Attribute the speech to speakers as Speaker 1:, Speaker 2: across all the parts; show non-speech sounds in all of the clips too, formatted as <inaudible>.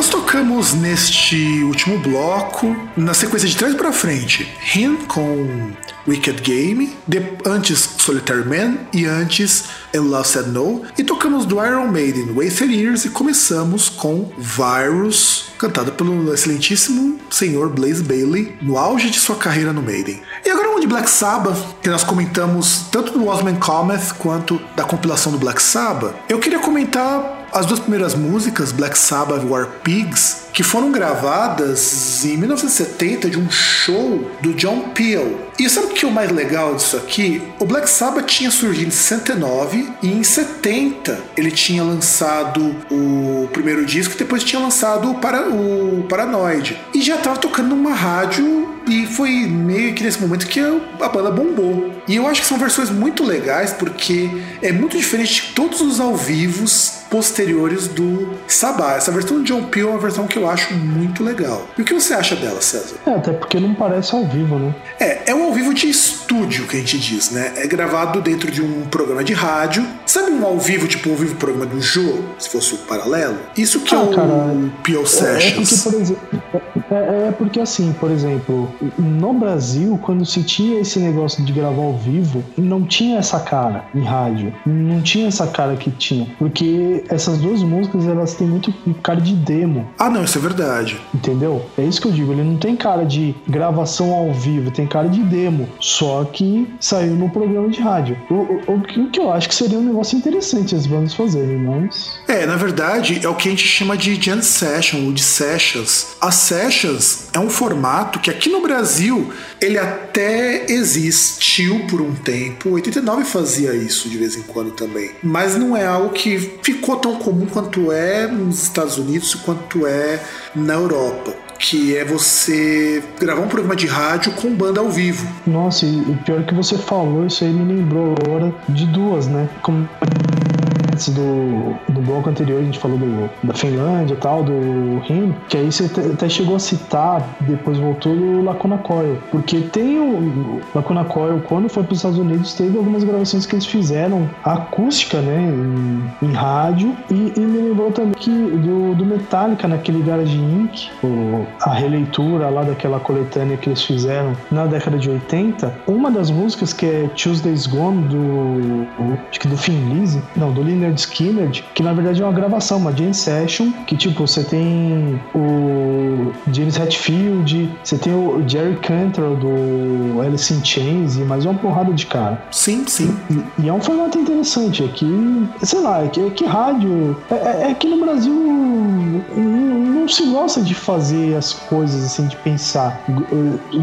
Speaker 1: Nós tocamos neste último bloco, na sequência de trás para frente, Him com Wicked Game, de, antes Solitary Man e antes And Love Said No. E tocamos do Iron Maiden Wasted Years e começamos com Virus, cantado pelo excelentíssimo senhor Blaze Bailey, no auge de sua carreira no Maiden. E agora vamos de Black Sabbath, que nós comentamos tanto do Osman Cometh quanto da compilação do Black Sabbath. Eu queria comentar as duas primeiras músicas, Black Sabbath e War Pigs, que foram gravadas em 1970 de um show do John Peel. E sabe o que é o mais legal disso aqui? O Black Sabbath tinha surgido em 69 e em 70 ele tinha lançado o primeiro disco e depois tinha lançado o, Para, o Paranoid. E já estava tocando numa rádio e foi meio que nesse momento que a banda bombou. E eu acho que são versões muito legais porque é muito diferente de todos os ao vivos posteriores do Sabá. Essa versão do John Peel é uma versão que eu acho muito legal. E o que você acha dela, César?
Speaker 2: É, até porque não parece ao vivo, né?
Speaker 1: É, é um ao vivo de estúdio que a gente diz, né? É gravado dentro de um programa de rádio. Sabe um ao vivo, tipo um vivo programa do jogo, se fosse o paralelo? Isso que ah, é o cara, Peel Sessions.
Speaker 2: É, é porque, por exemplo, é, é porque assim, por exemplo, no Brasil, quando se tinha esse negócio de gravar ao vivo, não tinha essa cara em rádio. Não tinha essa cara que tinha. Porque essas duas músicas, elas têm muito cara de demo.
Speaker 1: Ah, não, isso é verdade.
Speaker 2: Entendeu? É isso que eu digo. Ele não tem cara de gravação ao vivo, tem cara de demo. Só que saiu no programa de rádio. O, o, o que eu acho que seria um negócio interessante as bandas fazerem, mas.
Speaker 1: É, na verdade, é o que a gente chama de jam session, ou de sessions. As sessions é um formato que aqui no Brasil ele até existiu por um tempo. 89 fazia isso de vez em quando também. Mas não é algo que ficou tão comum quanto é nos Estados Unidos, quanto é na Europa que é você gravar um programa de rádio com banda ao vivo.
Speaker 2: Nossa, e pior que você falou, isso aí me lembrou agora de duas, né? Como antes do, do bloco anterior, a gente falou do, da Finlândia e tal, do Rim, que aí você até chegou a citar, depois voltou do Lacuna Coil. Porque tem o Lacuna Coil, quando foi para os Estados Unidos, teve algumas gravações que eles fizeram acústica, né, em, em rádio, e, e, me lembrou também que do, do Metallica, naquele Garage Inc., o, a releitura lá daquela coletânea que eles fizeram na década de 80, uma das músicas que é Tuesdays Gone, do, do Finn Lizzy, não, do Liner Leonard Skinner, que na verdade é uma gravação, uma jam session, que tipo, você tem o James Hetfield, você tem o Jerry Cantrell do Alice in Chains e mais uma porrada de cara.
Speaker 1: Sim, sim.
Speaker 2: E, e é um formato interessante, é que, sei lá, é que, é que rádio, é, é, é que no Brasil não, não se gosta de fazer as coisas assim, de pensar.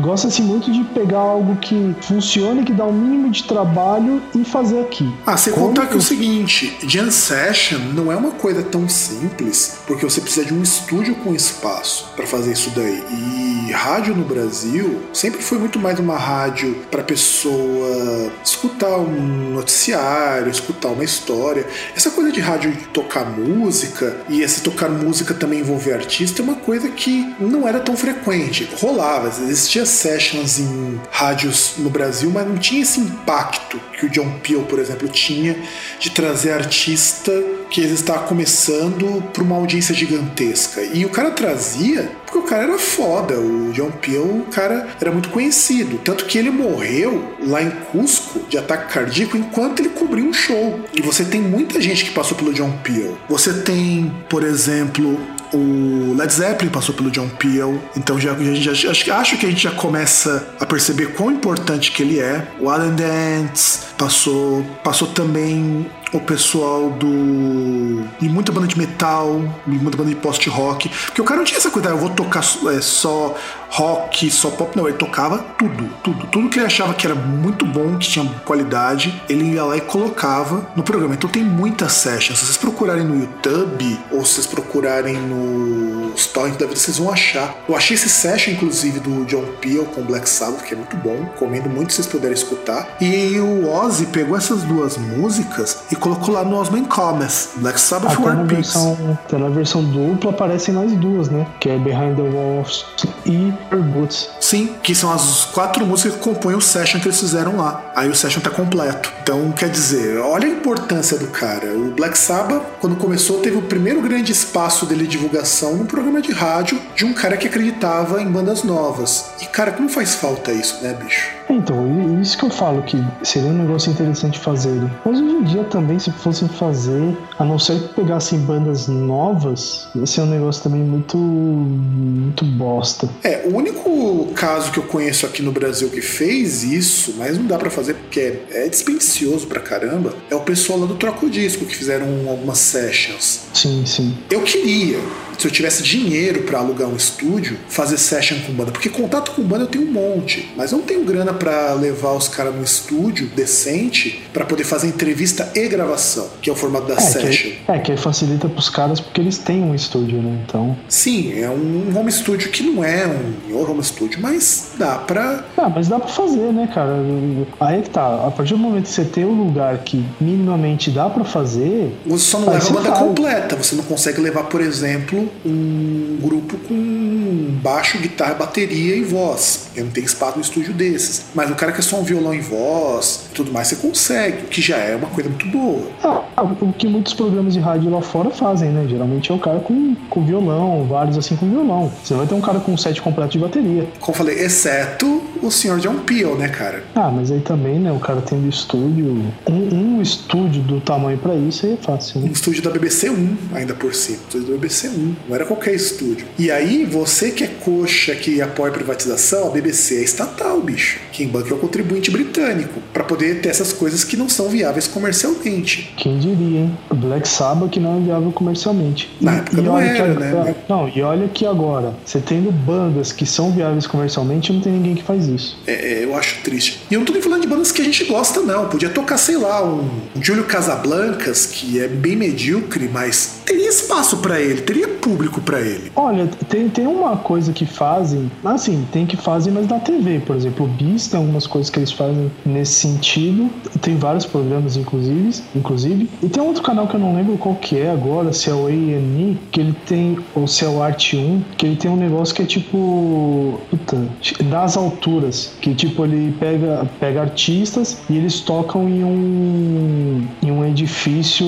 Speaker 2: Gosta-se muito de pegar algo que funcione, que dá o um mínimo de trabalho e fazer aqui.
Speaker 1: Ah, sem contar que é o seguinte, jam session não é uma coisa tão simples, porque você precisa de um estúdio com espaço para fazer isso daí. E rádio no Brasil sempre foi muito mais uma rádio para pessoa escutar um noticiário, escutar uma história. Essa coisa de rádio tocar música e esse tocar música também envolver artista é uma coisa que não era tão frequente. Rolava, existia sessions em rádios no Brasil, mas não tinha esse impacto que o John Peel, por exemplo, tinha de trazer artistas artista que estava começando para uma audiência gigantesca. E o cara trazia porque o cara era foda. O John Peel, o cara era muito conhecido. Tanto que ele morreu lá em Cusco de ataque cardíaco enquanto ele cobriu um show. E você tem muita gente que passou pelo John Peel. Você tem, por exemplo, o Led Zeppelin passou pelo John Peel, então já, já, já, acho, que a gente já começa a perceber quão importante que ele é. O Alan Dance passou, passou também o pessoal do. e muita banda de metal, muita banda de post-rock. Porque o cara não tinha essa coisa, ah, eu vou tocar é, só rock, só pop, não, ele tocava tudo, tudo. Tudo que ele achava que era muito bom, que tinha qualidade, ele ia lá e colocava no programa. Então tem muitas sessions. Se vocês procurarem no YouTube, ou se vocês procurarem no nos torrents da vida, vocês vão achar. Eu achei esse session, inclusive, do John Peel com Black Sabbath, que é muito bom. Comendo muito se vocês puderem escutar. E o Ozzy pegou essas duas músicas e colocou lá no Osman Comas, Black Sabbath
Speaker 2: Até
Speaker 1: War
Speaker 2: na
Speaker 1: Pigs.
Speaker 2: versão, até na versão dupla aparecem mais duas, né? Que é Behind the Walls e Boots.
Speaker 1: Sim, que são as quatro músicas que compõem o session que eles fizeram lá. Aí o session tá completo. Então, quer dizer, olha a importância do cara. O Black Sabbath, quando começou, teve o primeiro grande espaço dele de divulgação num programa de rádio de um cara que acreditava em bandas novas. E, cara, como faz falta isso, né, bicho?
Speaker 2: Então, isso que eu falo que seria um negócio interessante fazer. Mas hoje em dia também, se fossem fazer, a não ser que pegassem bandas novas, ia ser um negócio também muito. muito bosta.
Speaker 1: É, o único caso que eu conheço aqui no Brasil que fez isso, mas não dá pra fazer porque é, é dispendioso pra caramba, é o pessoal lá do Troco Disco que fizeram algumas sessions.
Speaker 2: Sim, sim.
Speaker 1: Eu queria, se eu tivesse dinheiro pra alugar um estúdio, fazer session com banda, porque contato com banda eu tenho um monte, mas eu não tenho grana pra levar os caras num estúdio decente pra poder fazer entrevista e gravação, que é o formato da
Speaker 2: É
Speaker 1: session.
Speaker 2: que, é, que aí facilita pros caras porque eles têm um estúdio, né? Então.
Speaker 1: Sim, é um home studio que não é um home studio, mas dá pra
Speaker 2: Ah, mas dá pra fazer, né, cara? Aí que tá. A partir do momento que você tem um lugar que minimamente dá pra fazer.
Speaker 1: Você só não leva a banda
Speaker 2: faz.
Speaker 1: completa. Você não consegue levar, por exemplo, um grupo com baixo, guitarra, bateria e voz. Porque não tem espaço no estúdio desses. Mas o cara que é só um violão e voz e tudo mais, você consegue, o que já é uma coisa muito boa.
Speaker 2: Ah, o que muitos programas de rádio lá fora fazem, né? Geralmente é o cara com, com violão, vários assim com violão. Você vai ter um cara com um set completo de bateria.
Speaker 1: Como eu falei, exceto o senhor John Peel, né, cara?
Speaker 2: Ah, mas aí também, né? O cara tendo estúdio. Um, um estúdio do tamanho pra isso aí é fácil, né?
Speaker 1: Um estúdio da BBC 1, ainda por cima. Um estúdio da BBC 1. Não era qualquer estúdio. E aí, você que é coxa, que apoia a privatização, a BBC é estatal, bicho. Quem banca é o contribuinte britânico. Pra poder ter essas coisas que não são viáveis comercialmente.
Speaker 2: Quem diria, hein? Black Sabbath que não é viável comercialmente.
Speaker 1: Na época não
Speaker 2: olha
Speaker 1: era,
Speaker 2: que,
Speaker 1: né?
Speaker 2: Não, e olha que agora, você tendo bandas que são viáveis comercialmente, não tem ninguém que faz isso.
Speaker 1: É, é, eu acho triste. E eu não tô nem falando de bandas que a gente gosta, não. Podia tocar, sei lá, um, um Júlio Casablancas, que é bem medíocre, mas teria espaço pra ele, teria público pra ele.
Speaker 2: Olha, tem, tem uma coisa que fazem, assim, tem que fazem, mas na TV, por exemplo, o tem algumas coisas que eles fazem nesse sentido. Tem vários programas, inclusive, inclusive. E tem outro canal que eu não lembro qual que é agora, se é o A&E, que ele tem, ou se é o Arte 1, que ele tem um negócio que é tipo, puta, das alturas, que tipo, ele pega, pega artistas e eles tocam em um, em um edifício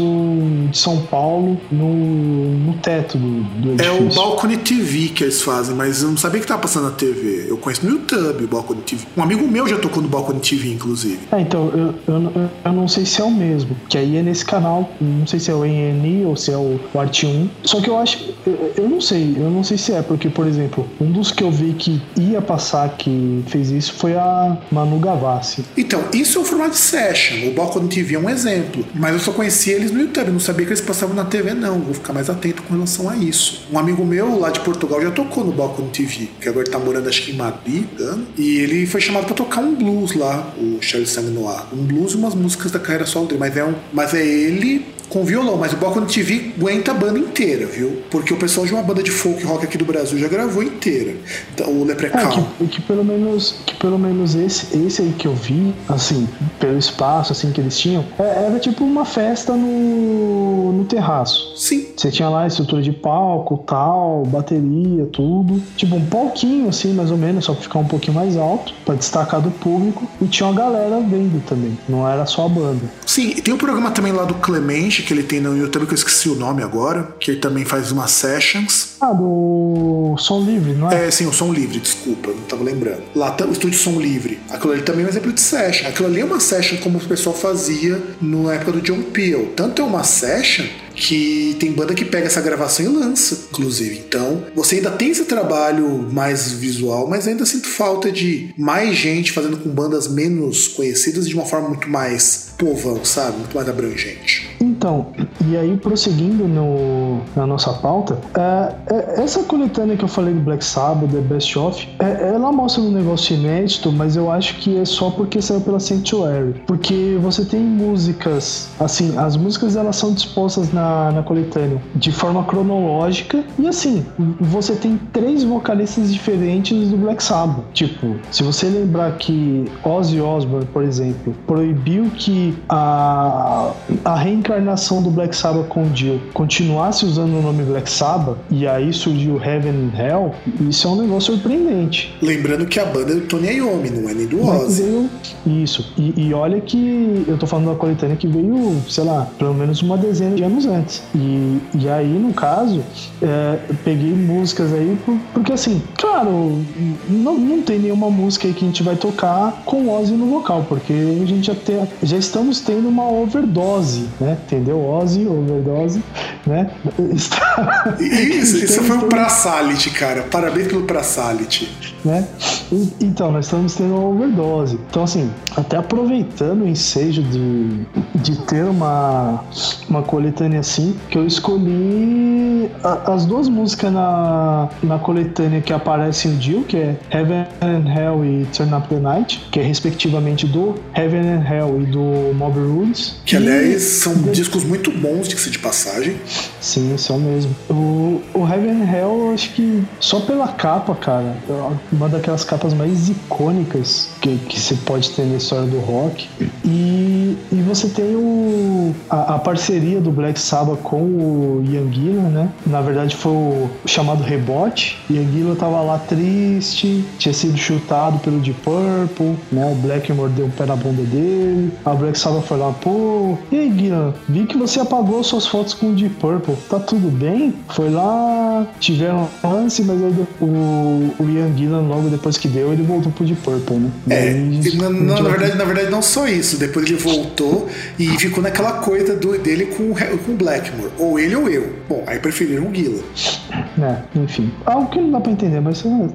Speaker 2: de São Paulo, no, no teto do, do
Speaker 1: É o Balcony TV que eles fazem, mas eu não sabia que tava passando na TV. Eu conheço no YouTube o Balcony TV. Um amigo meu já tocou no Balcony TV, inclusive.
Speaker 2: É, então, eu, eu, eu- não sei se é o mesmo. Que aí é nesse canal, não sei se é o ENI ou se é o, o Arte 1. Só que eu acho, eu, eu não sei, eu não sei se é, porque, por exemplo, um dos que eu vi que ia passar que fez isso foi a Manu Gavassi.
Speaker 1: Então, isso é o formato de session. O Balcony TV é um exemplo. Mas eu só conhecia eles no YouTube. Não sabia que eles passavam na TV, não. Vou ficar mais atento com relação a isso. Um amigo meu lá de Portugal já tocou no Balcony TV, que agora tá morando acho que em Madrid, dano. E ele foi chamado pra tocar um blues lá, o Charles Sang Noir. Um blues e umas músicas da carreira solo dele. Mas é, um, mas é ele com violão, mas o Balcony TV aguenta a banda inteira, viu? Porque o pessoal de uma banda de folk rock aqui do Brasil já gravou inteira. Então, o
Speaker 2: É,
Speaker 1: Leprechaun.
Speaker 2: que, que pelo menos, que pelo menos esse, esse aí que eu vi, assim, pelo espaço assim que eles tinham, é- era tipo uma festa no, no terraço.
Speaker 1: Sim,
Speaker 2: Você tinha lá a estrutura de palco, tal, bateria, tudo. Tipo, um palquinho, assim, mais ou menos, só pra ficar um pouquinho mais alto, pra destacar do público. E tinha uma galera vendo também, não era só a banda.
Speaker 1: Sim, e tem um programa também lá do Clemente, que ele tem no YouTube, que eu esqueci o nome agora, que ele também faz umas sessions.
Speaker 2: Ah, do Som Livre, não é?
Speaker 1: É, sim, o Som Livre, desculpa, não tava lembrando. Lá tá o estúdio Som Livre. Aquilo ali também é um exemplo de session. Aquilo ali é uma session como o pessoal fazia na época do John Peel. Tanto é uma session que tem banda que pega essa gravação e lança, inclusive. Então, você ainda tem esse trabalho mais visual, mas ainda sinto falta de mais gente fazendo com bandas menos conhecidas de uma forma muito mais povão, sabe? Muito mais abrangente.
Speaker 2: Então, e aí, prosseguindo no, na nossa pauta, é, é, essa coletânea que eu falei do Black Sabbath, The Best Of, é, ela mostra um negócio inédito, mas eu acho que é só porque saiu pela Sanctuary. Porque você tem músicas, assim, as músicas elas são dispostas na, na coletânea de forma cronológica e assim, você tem três vocalistas diferentes do Black Sabbath. Tipo, se você lembrar que Ozzy Osbourne, por exemplo, proibiu que a, a reencarnação do Black Sabbath com o Dio continuasse usando o nome Black Sabbath e aí surgiu Heaven and Hell, isso é um negócio surpreendente.
Speaker 1: Lembrando que a banda é do Tony Iommi, não é nem do Ozzy.
Speaker 2: Isso. E, e, olha que eu tô falando da coletânea que veio, sei lá, pelo menos uma dezena de anos antes. E, e aí, no caso, é, peguei músicas aí porque assim, claro, não, não tem nenhuma música aí que a gente vai tocar com Ozzy no vocal, porque a gente já, tem, já estamos tendo uma overdose, né? Entendeu? Ozzy, overdose, né? <laughs>
Speaker 1: Está... Isso, isso foi o Prasalit, cara. Parabéns pelo Prasalit.
Speaker 2: Né? Então, nós estamos tendo uma overdose. Então, assim, até aproveitando o ensejo de, de ter uma, uma coletânea assim, que eu escolhi a, as duas músicas na, na coletânea que aparecem o Jill, que é Heaven and Hell e Turn Up the Night, que é respectivamente do Heaven and Hell e do Mob Rules.
Speaker 1: Que, aliás, são de... discos muito bons, de de passagem.
Speaker 2: Sim, são mesmo. O, o Heaven and Hell, eu acho que só pela capa, cara, uma daquelas capas mais icônicas que, que você pode ter na história do rock. E, e você tem o, a, a parceria do Black Sabbath com o Ian Gillan, né? Na verdade foi o chamado rebote. Ian Gillan tava lá triste, tinha sido chutado pelo Deep Purple, né? O Black mordeu o pé na bunda dele. A Black Sabbath foi lá, pô, e aí Gillan, vi que você apagou suas fotos com o Deep Purple, tá tudo bem? Foi lá, tiveram lance, mas aí o, o Ian Gillan logo depois que deu, ele voltou pro Deep Purple, né?
Speaker 1: É, na, na, na, verdade, na verdade não só isso, depois ele voltou e ficou naquela coisa do, dele com, com o Blackmore, ou ele ou eu. Bom, aí preferiram o Gillan.
Speaker 2: É, enfim. Algo que não dá pra entender, mas é,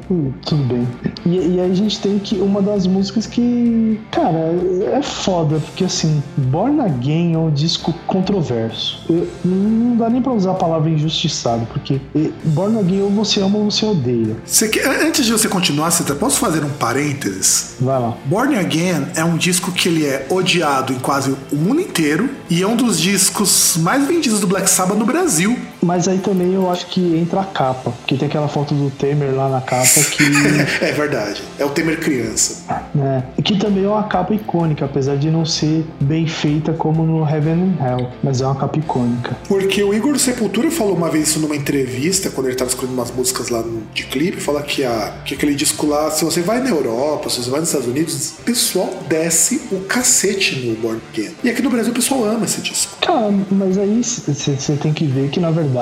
Speaker 2: tudo bem. E, e, aí a gente tem que uma das músicas que, cara, é foda, porque assim, Born Again é um disco controverso. Eu, não dá nem pra usar a palavra injustiçado, porque Born Again ou você ama ou você odeia.
Speaker 1: Você quer, antes de você continuar, Cita, posso fazer um parênteses?
Speaker 2: Vai lá.
Speaker 1: Born Again é um disco que ele é odiado quase o mundo inteiro e é um dos discos mais vendidos do Black Sabbath no Brasil.
Speaker 2: Mas aí também eu acho que entra a capa, porque tem aquela foto do Temer lá na capa que. <laughs>
Speaker 1: é verdade. É o Temer criança.
Speaker 2: É. Que também é uma capa icônica, apesar de não ser bem feita como no Heaven and Hell. Mas é uma capa icônica.
Speaker 1: Porque o Igor Sepultura falou uma vez isso numa entrevista, quando ele estava escrevendo umas músicas lá de clipe, fala que, a, que aquele disco lá, se você vai na Europa, se você vai nos Estados Unidos, o pessoal desce o cacete no Born Again. E aqui no Brasil o pessoal ama esse disco.
Speaker 2: Cara, mas aí você tem que ver que na verdade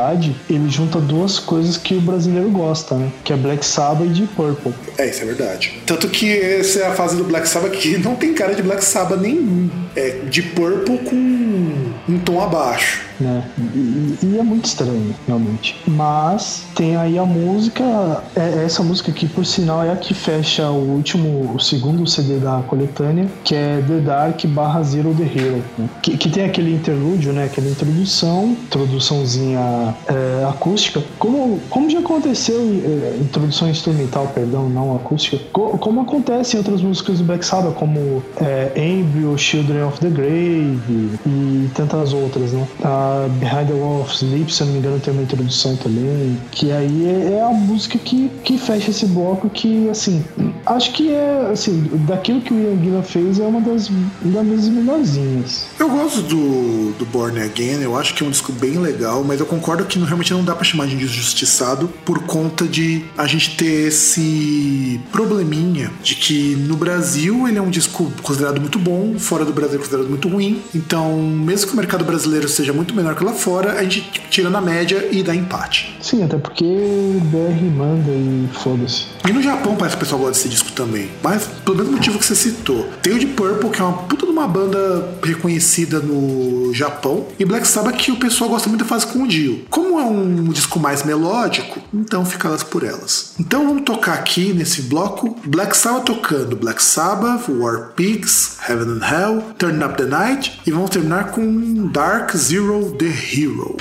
Speaker 2: ele junta duas coisas que o brasileiro gosta, né? Que é Black Sabbath e Deep Purple.
Speaker 1: É, isso é verdade. Tanto que essa é a fase do Black Sabbath que não tem cara de Black Sabbath nenhum. É Deep Purple com um tom abaixo
Speaker 2: né? E, e, é muito estranho, realmente. Mas tem aí a música, é, essa música que por sinal é a que fecha o último, o segundo CD da coletânea, que é The Dark barra Zero The Hero, né? que, que, tem aquele interlúdio, né? Aquela introdução, introduçãozinha é, acústica, como, como já aconteceu, é, introdução instrumental, perdão, não acústica, co, como acontece em outras músicas do Black Sabbath, como é, Embryo, Children of the Grave e tantas outras, né? A Behind the Wall of Sleep, se eu não me engano, tem uma introdução também. Que aí é, é a música que, que fecha esse bloco que, assim, acho que é, assim, daquilo que o Ian Gillan fez, é uma das, das minhas melhorzinhas.
Speaker 1: Eu gosto do, do Born Again, eu acho que é um disco bem legal, mas eu concordo que realmente não dá pra chamar de injustiçado por conta de a gente ter esse probleminha de que no Brasil ele é um disco considerado muito bom, fora do Brasil é considerado muito ruim. Então, mesmo que o mercado brasileiro seja muito menor que lá fora, a gente tira na média e dá empate.
Speaker 2: Sim, até porque BR manda e foda-se.
Speaker 1: E no Japão parece que o pessoal gosta desse disco também. Mas pelo mesmo motivo que você citou. Tem o de Purple, que é uma puta de uma banda reconhecida no Japão. E Black Sabbath, que o pessoal gosta muito da fase com o Dio. Como é um disco mais melódico, então fica elas por elas. Então vamos tocar aqui nesse bloco Black Sabbath tocando Black Sabbath, War Pigs, Heaven and Hell, Turn Up the Night. E vamos terminar com Dark Zero
Speaker 3: the Hero.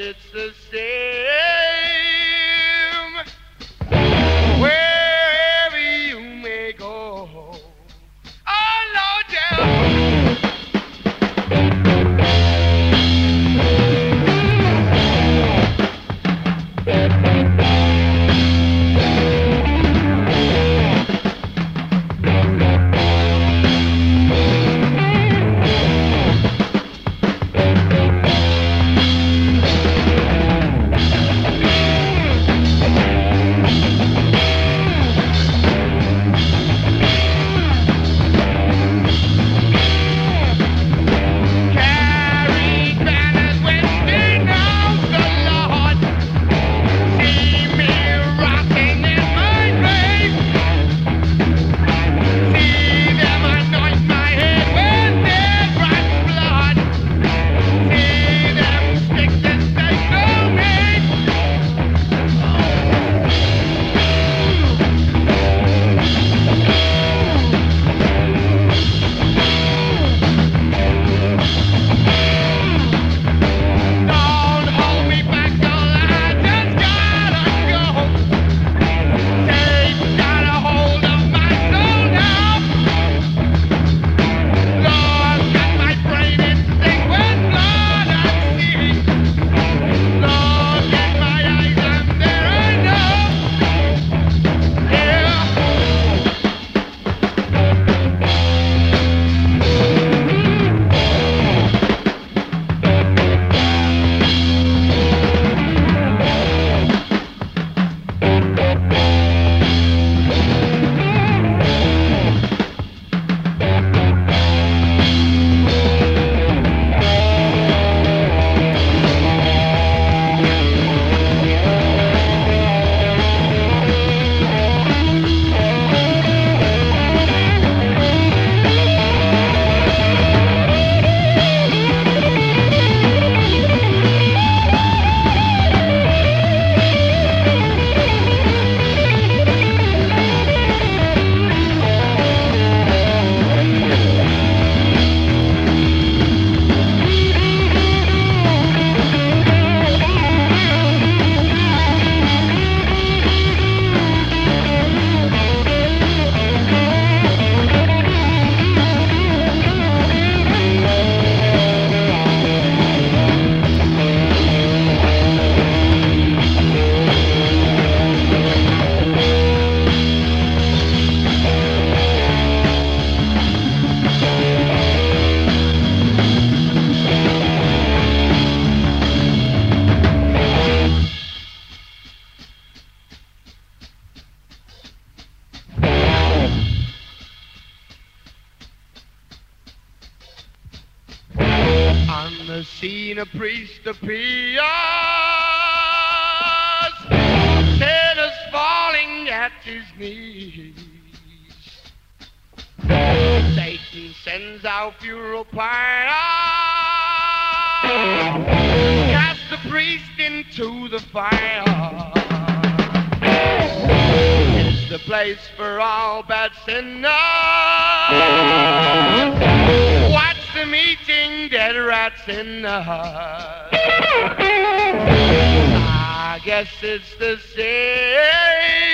Speaker 3: it's the pyre. Cast the priest into the fire. It's the place for all bad sinners. Watch them eating dead rats in the hut. I guess it's the same.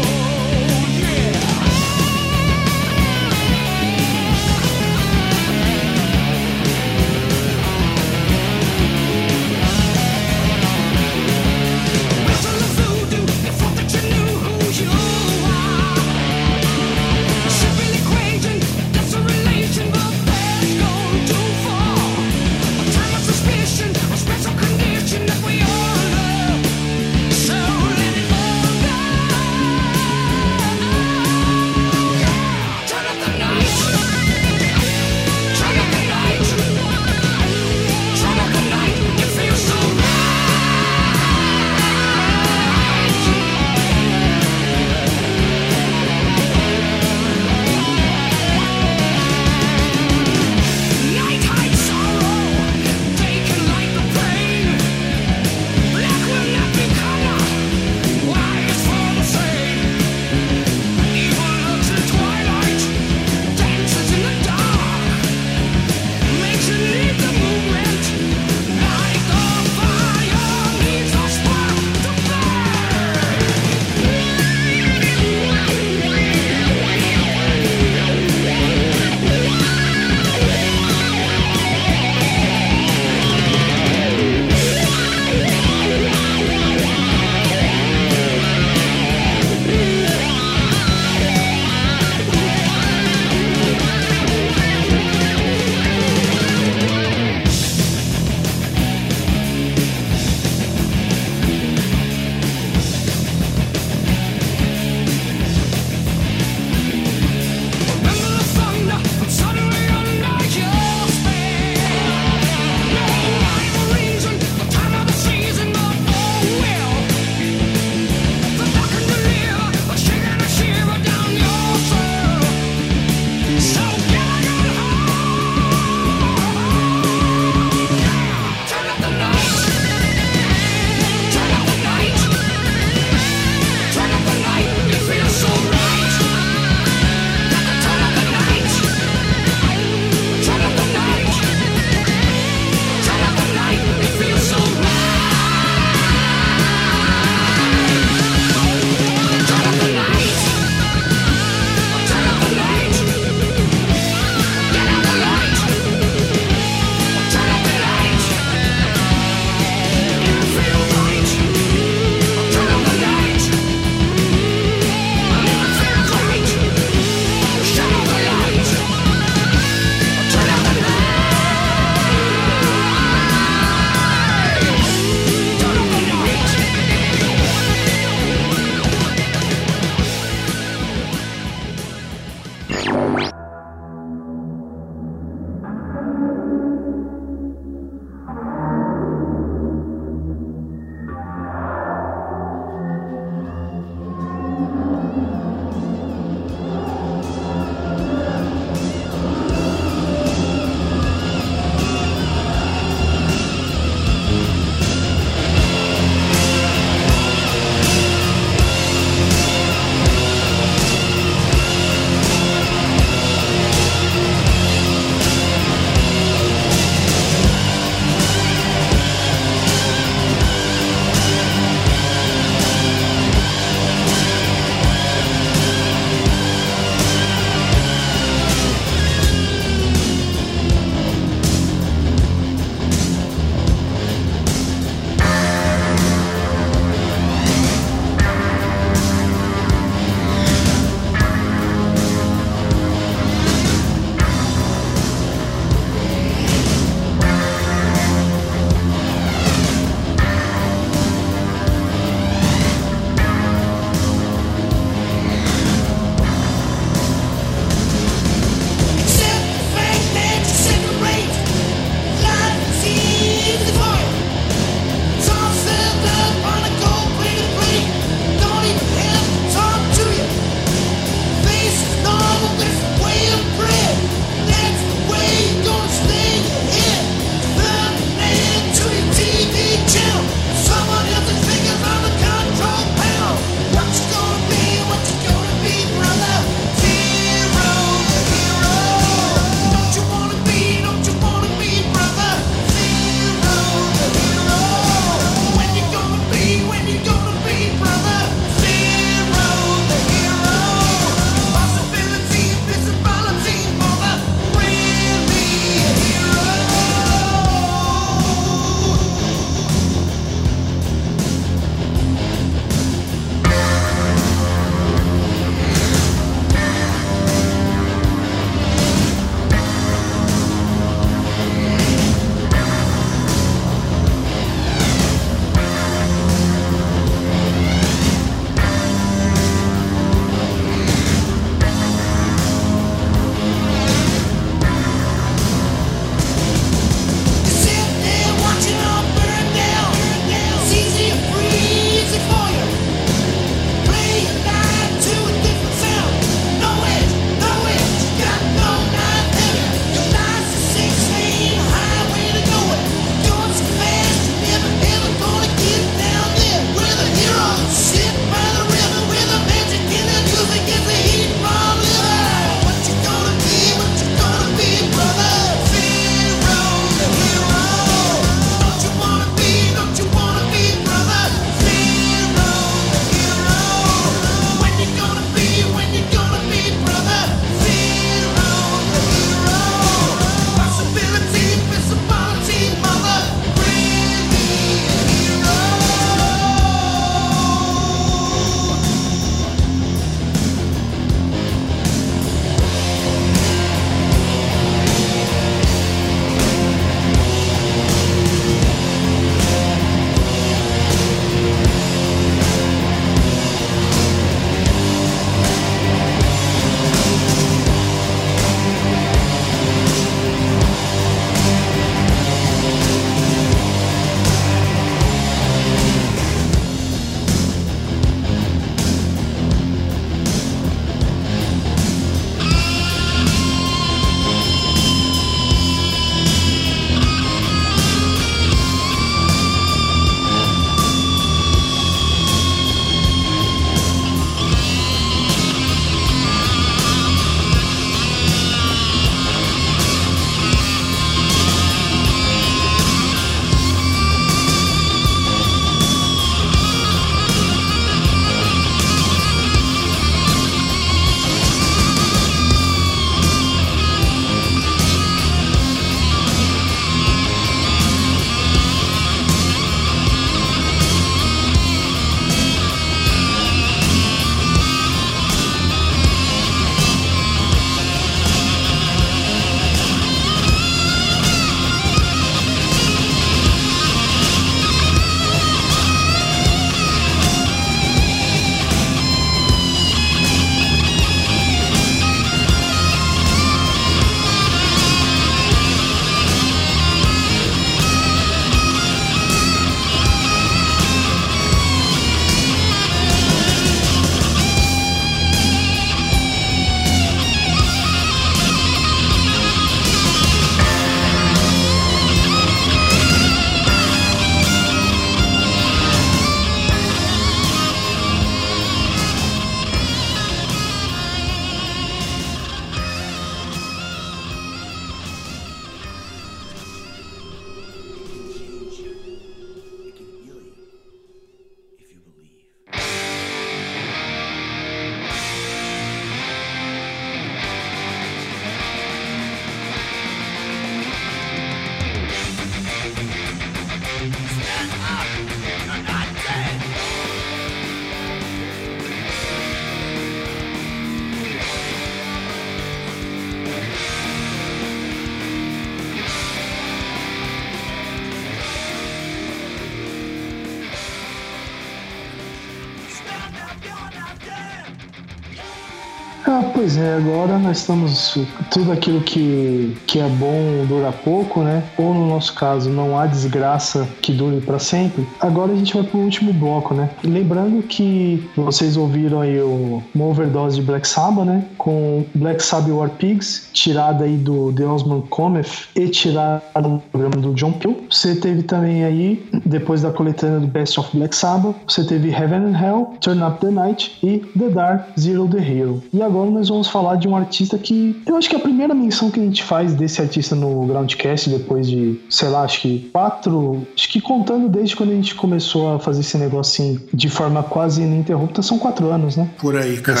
Speaker 2: Pois é, agora nós estamos. Tudo aquilo que, que é bom dura pouco, né? Ou no nosso caso, não há desgraça que dure para sempre. Agora a gente vai pro último bloco, né? Lembrando que vocês ouviram aí o, uma overdose de Black Sabbath, né? Com Black Sabbath War Pigs, tirada aí do The Osman Cometh e tirada do programa do John Peel. Você teve também aí, depois da coletânea do Best of Black Sabbath, você teve Heaven and Hell, Turn Up the Night e The Dark Zero the Hero. E agora nós vamos falar de um artista que eu acho que é a primeira menção que a gente faz desse artista no Groundcast depois de, sei lá, acho que quatro, acho que contando desde quando a gente começou a fazer esse negócio assim, de forma quase ininterrupta, são quatro anos, né?
Speaker 1: Por aí, cara.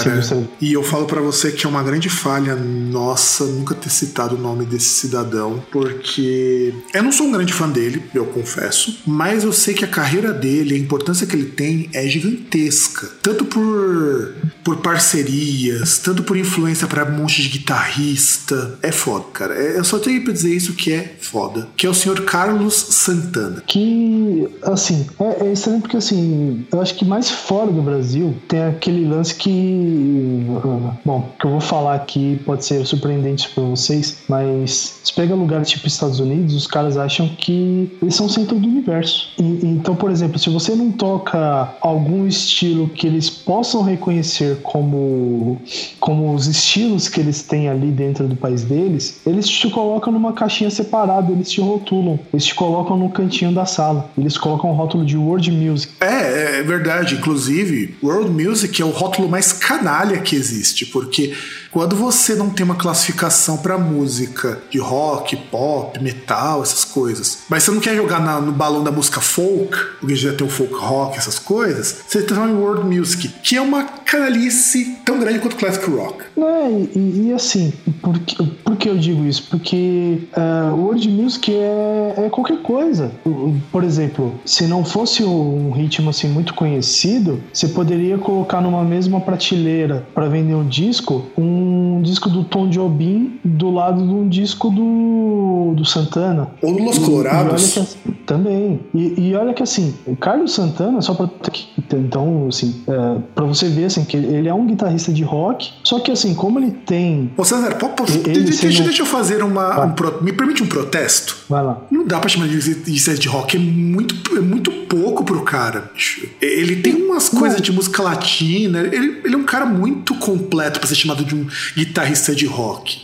Speaker 1: E eu falo para você que é uma grande falha nossa nunca ter citado o nome desse cidadão, porque eu não sou um grande fã dele, eu confesso, mas eu sei que a carreira dele, a importância que ele tem é gigantesca. Tanto por, por parcerias, tanto por influência para um monte de guitarrista. É foda, cara. É, eu só tenho pra dizer isso que é foda. Que é o senhor Carlos Santana.
Speaker 2: Que, assim, é, é estranho porque, assim, eu acho que mais fora do Brasil tem aquele lance que. Bom, que eu vou falar aqui pode ser surpreendente para vocês, mas se pega lugares tipo Estados Unidos, os caras acham que eles são o centro do universo. E, então, por exemplo, se você não toca algum estilo que eles possam reconhecer como, como os estilos que eles têm ali dentro do país deles, eles te colocam numa caixinha separada, eles te rotulam, eles te colocam no cantinho da sala, eles colocam o rótulo de World Music.
Speaker 1: É, é verdade. Inclusive, World Music é o rótulo mais canalha que existe, porque quando você não tem uma classificação para música de rock, pop, metal, essas coisas, mas você não quer jogar na, no balão da música folk, porque já tem o folk rock, essas coisas, você transforma em world music, que é uma canalice tão grande quanto classic rock.
Speaker 2: É, e, e assim, por que, por que eu digo isso? Porque uh, world music é, é qualquer coisa. Por exemplo, se não fosse um ritmo assim muito conhecido, você poderia colocar numa mesma prateleira para vender um disco um Mm. Um disco do Tom Jobim do lado de um disco do, do Santana.
Speaker 1: Ou do Los Colorados.
Speaker 2: E, e também. E, e, olha que assim, o Carlos Santana, só pra. Então, assim, é, pra você ver, assim, que ele é um guitarrista de rock, só que assim, como ele tem.
Speaker 1: Ô, César, pô, pô, ele, deixa, sendo... deixa eu fazer uma. Um pro, me permite um protesto?
Speaker 2: Vai lá.
Speaker 1: Não dá pra chamar de guitarrista de rock, é muito, é muito pouco pro cara. Ele tem umas coisas de música latina, ele, ele é um cara muito completo pra ser chamado de um guitarrista de rock.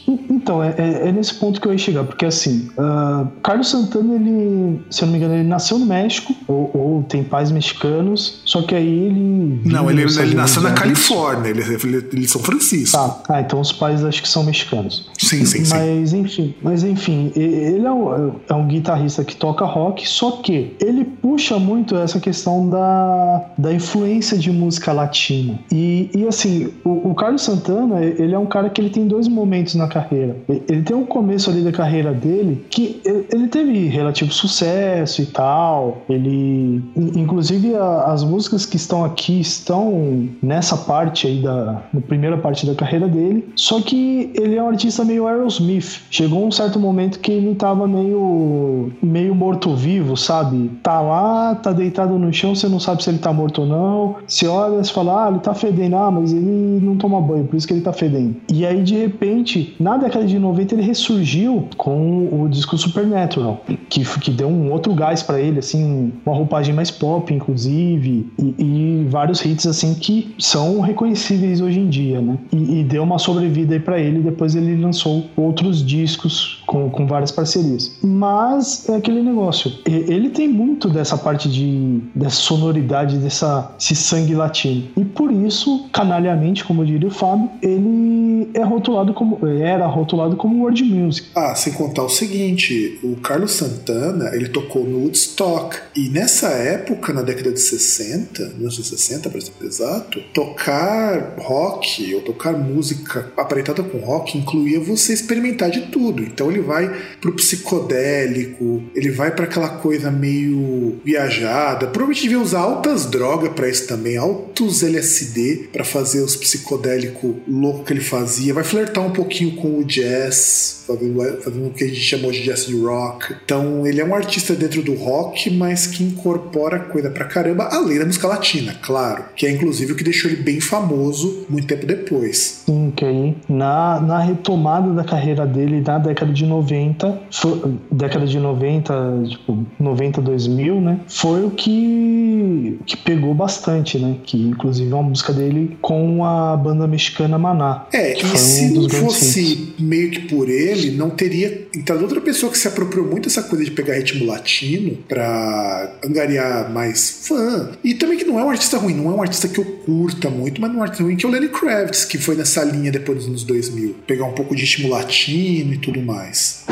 Speaker 2: Então, é, é, é nesse ponto que eu ia chegar, porque assim, uh, Carlos Santana, ele, se eu não me engano, ele nasceu no México, ou, ou tem pais mexicanos, só que aí ele.
Speaker 1: Não, ele, ele nasceu na Califórnia, ele, ele, ele é São Francisco.
Speaker 2: Tá, ah, então os pais acho que são mexicanos.
Speaker 1: Sim, sim,
Speaker 2: mas,
Speaker 1: sim.
Speaker 2: Enfim, mas enfim, ele é um, é um guitarrista que toca rock, só que ele puxa muito essa questão da, da influência de música latina. E, e assim, o, o Carlos Santana, ele é um cara que ele tem dois momentos na carreira. Ele tem um começo ali da carreira dele que ele teve relativo sucesso e tal. Ele, inclusive, as músicas que estão aqui estão nessa parte aí da primeira parte da carreira dele. Só que ele é um artista meio Aerosmith. Chegou um certo momento que ele tava meio meio morto-vivo, sabe? Tá lá, tá deitado no chão, você não sabe se ele tá morto ou não. Se olha, você fala, ah, ele tá fedendo, ah, mas ele não toma banho, por isso que ele tá fedendo. E aí, de repente, na década de 90, ele ressurgiu com o disco Supernatural, que, que deu um outro gás para ele, assim, uma roupagem mais pop, inclusive, e, e, vários hits, assim, que são reconhecíveis hoje em dia, né? E, e deu uma sobrevida aí pra ele, depois ele lançou outros discos com, com várias parcerias. Mas é aquele negócio, ele tem muito dessa parte de dessa sonoridade, dessa, sangue latino. E por isso, canalhamente, como diria o Fábio, ele é rotulado como era rotulado como world music.
Speaker 1: Ah, sem contar o seguinte, o Carlos Santana, ele tocou no Woodstock e nessa época, na década de 60, 1960 para ser exato, tocar rock ou tocar música aparentada com rock incluía você experimentar de tudo. Então ele vai pro psicodélico, ele vai para aquela coisa meio viajada. Provavelmente devia usar altas drogas para isso também, altos LSD para fazer os psicodélicos loucos que ele fazia fazia, vai flertar um pouquinho com o jazz, fazendo, fazendo o que a gente chamou de jazz rock. Então ele é um artista dentro do rock, mas que incorpora coisa pra caramba, além da música latina, claro, que é inclusive o que deixou ele bem famoso muito tempo depois.
Speaker 2: Sim, que aí na, na retomada da carreira dele na década de 90, foi, década de 90, tipo 90, 2000, né, foi o que, que pegou bastante, né, que inclusive é uma música dele com a banda mexicana Maná.
Speaker 1: É, e se não fosse hits. meio que por ele, não teria. Então, outra pessoa que se apropriou muito dessa coisa de pegar ritmo latino pra angariar mais fã. E também que não é um artista ruim, não é um artista que eu curta muito, mas não é um artista ruim, que é o Lenny Kravitz, que foi nessa linha depois dos anos 2000. Pegar um pouco de ritmo latino e tudo mais.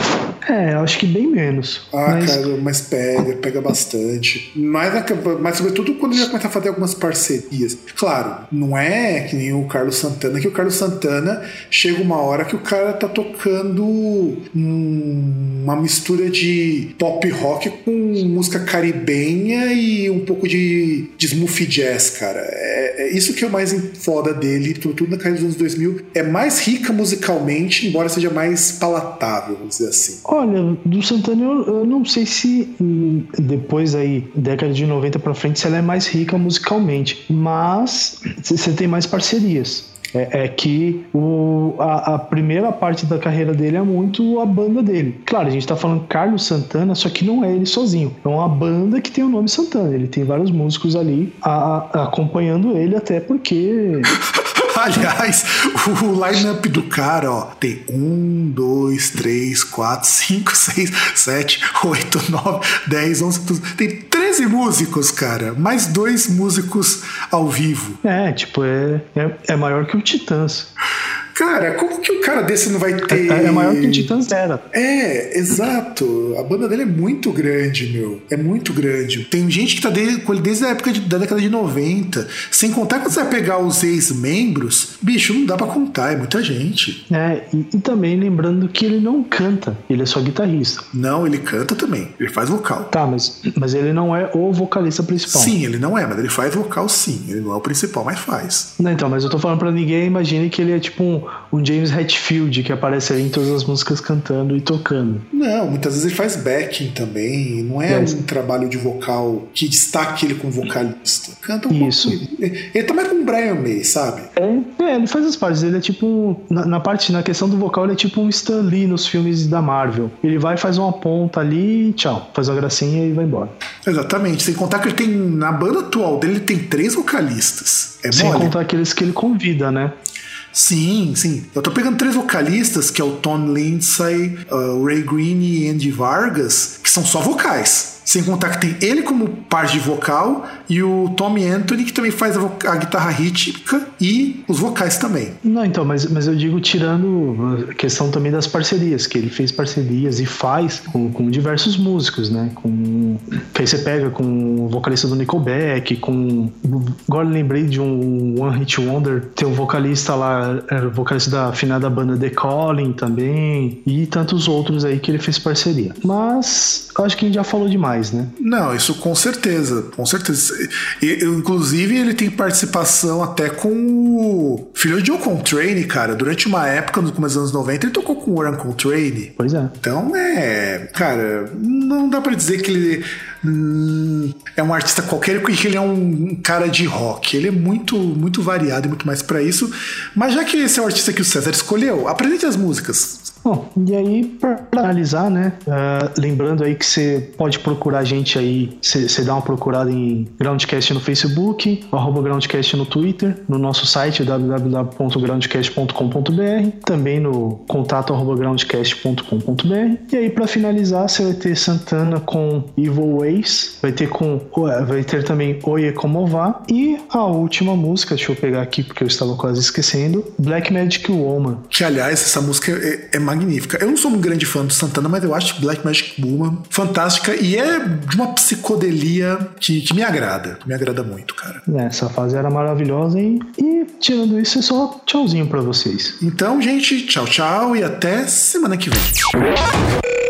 Speaker 2: É, acho que bem menos.
Speaker 1: Ah, mas... cara, mas pega, pega bastante. Mas, mas sobretudo quando ele já começa a fazer algumas parcerias. Claro, não é que nem o Carlos Santana, que o Carlos Santana chega uma hora que o cara tá tocando uma mistura de pop rock com música caribenha e um pouco de, de smooth jazz, cara. É, é isso que é o mais foda dele, tudo, tudo na carreira dos anos 2000. É mais rica musicalmente, embora seja mais palatável, vamos dizer assim.
Speaker 2: Olha, do Santana eu, eu, não sei se hum, depois aí, década de 90 para frente, se ela é mais rica musicalmente, mas você tem mais parcerias. É, é, que o, a, a, primeira parte da carreira dele é muito a banda dele. Claro, a gente tá falando Carlos Santana, só que não é ele sozinho. É uma banda que tem o nome Santana. Ele tem vários músicos ali a, a, acompanhando ele, até porque. <laughs>
Speaker 1: Aliás, o line-up do cara, ó, tem um, dois, três, quatro, cinco, seis, sete, oito, nove, dez, onze, doze. Tem 13 músicos, cara. Mais dois músicos ao vivo.
Speaker 2: É, tipo, é, é, é maior que o Titãs.
Speaker 1: Cara, como que um cara desse não vai ter.
Speaker 2: É, é maior que o Titãs era.
Speaker 1: É, exato. A banda dele é muito grande, meu. É muito grande. Tem gente que tá dele, com ele desde a época de, da década de 90. Sem contar que você vai pegar os ex-membros, bicho, não dá para contar, é muita gente.
Speaker 2: É, e, e, também lembrando que ele não canta, ele é só guitarrista.
Speaker 1: Não, ele canta também. Ele faz vocal.
Speaker 2: Tá, mas, mas ele não é o vocalista principal.
Speaker 1: Sim, ele não é, mas ele faz vocal sim. Ele não é o principal, mas faz.
Speaker 2: Não, então, mas eu tô falando pra ninguém, imagine que ele é tipo um o James Hetfield que aparece ali em todas as músicas cantando e tocando.
Speaker 1: Não, muitas vezes ele faz backing também. Não é um trabalho de vocal que destaque ele como vocalista. Canta um
Speaker 2: Isso.
Speaker 1: pouco. Ele, ele tá mais como o Brian May, sabe?
Speaker 2: É, é, ele faz as partes. Ele é tipo. Na, na, parte, na questão do vocal, ele é tipo um Stan Lee nos filmes da Marvel. Ele vai, faz uma ponta ali tchau. Faz uma gracinha e vai embora.
Speaker 1: Exatamente. Sem contar que ele tem. Na banda atual dele, ele tem três vocalistas. É
Speaker 2: Sem
Speaker 1: mole.
Speaker 2: contar aqueles que ele convida, né?
Speaker 1: Sim, sim. Eu tô pegando três vocalistas, que é o Tom Lindsay, uh, Ray Green e Andy Vargas, que são só vocais. Sem contar que tem ele como parte de vocal e o Tommy Anthony, que também faz a, a, guitarra rítmica e os vocais também.
Speaker 2: Não, então, mas, mas eu digo tirando a questão também das parcerias, que ele fez parcerias e faz com, com diversos músicos, né? Com, que aí você pega com o vocalista do Nickelback, com. Agora lembrei de um One Hit Wonder, tem um vocalista lá, era o vocalista da finada banda The Calling também, e tantos outros aí que ele fez parceria. Mas acho que a gente já falou demais mais, né?
Speaker 1: Não, isso com certeza, com certeza. Inclusive, ele tem participação até com o filho de John Coltrane, cara. Durante uma época, no começo dos anos 90, ele tocou com o Warren Coltrane.
Speaker 2: Pois é.
Speaker 1: Então, é... Cara, não dá para dizer que ele hum, é um artista qualquer porque ele é um cara de rock. Ele é muito, muito variado e muito mais para isso. Mas já que esse é o artista que o César escolheu, apresente as músicas.
Speaker 2: Bom, e aí, para analisar, né? Uh, lembrando aí que você pode procurar a gente aí, você dá uma procurada em Groundcast no Facebook, arroba Groundcast no Twitter, no nosso site www.groundcast.com.br, também no contato arroba groundcast.com.br. E aí, para finalizar, você vai ter Santana com Evil Ways, vai ter com vai ter também Oye Como Vá e a última música, deixa eu pegar aqui porque eu estava quase esquecendo, Black Magic Woman.
Speaker 1: Que aliás, essa música é, é magnífica. Eu não sou um grande fã do Santana, mas eu acho Black Magic Woman fantástica e é de uma psicodelia que, que me agrada. Que me agrada muito, cara.
Speaker 2: É, essa fase era maravilhosa e, e tirando isso, é só tchauzinho para vocês.
Speaker 1: Então, gente, tchau, tchau e até semana que vem.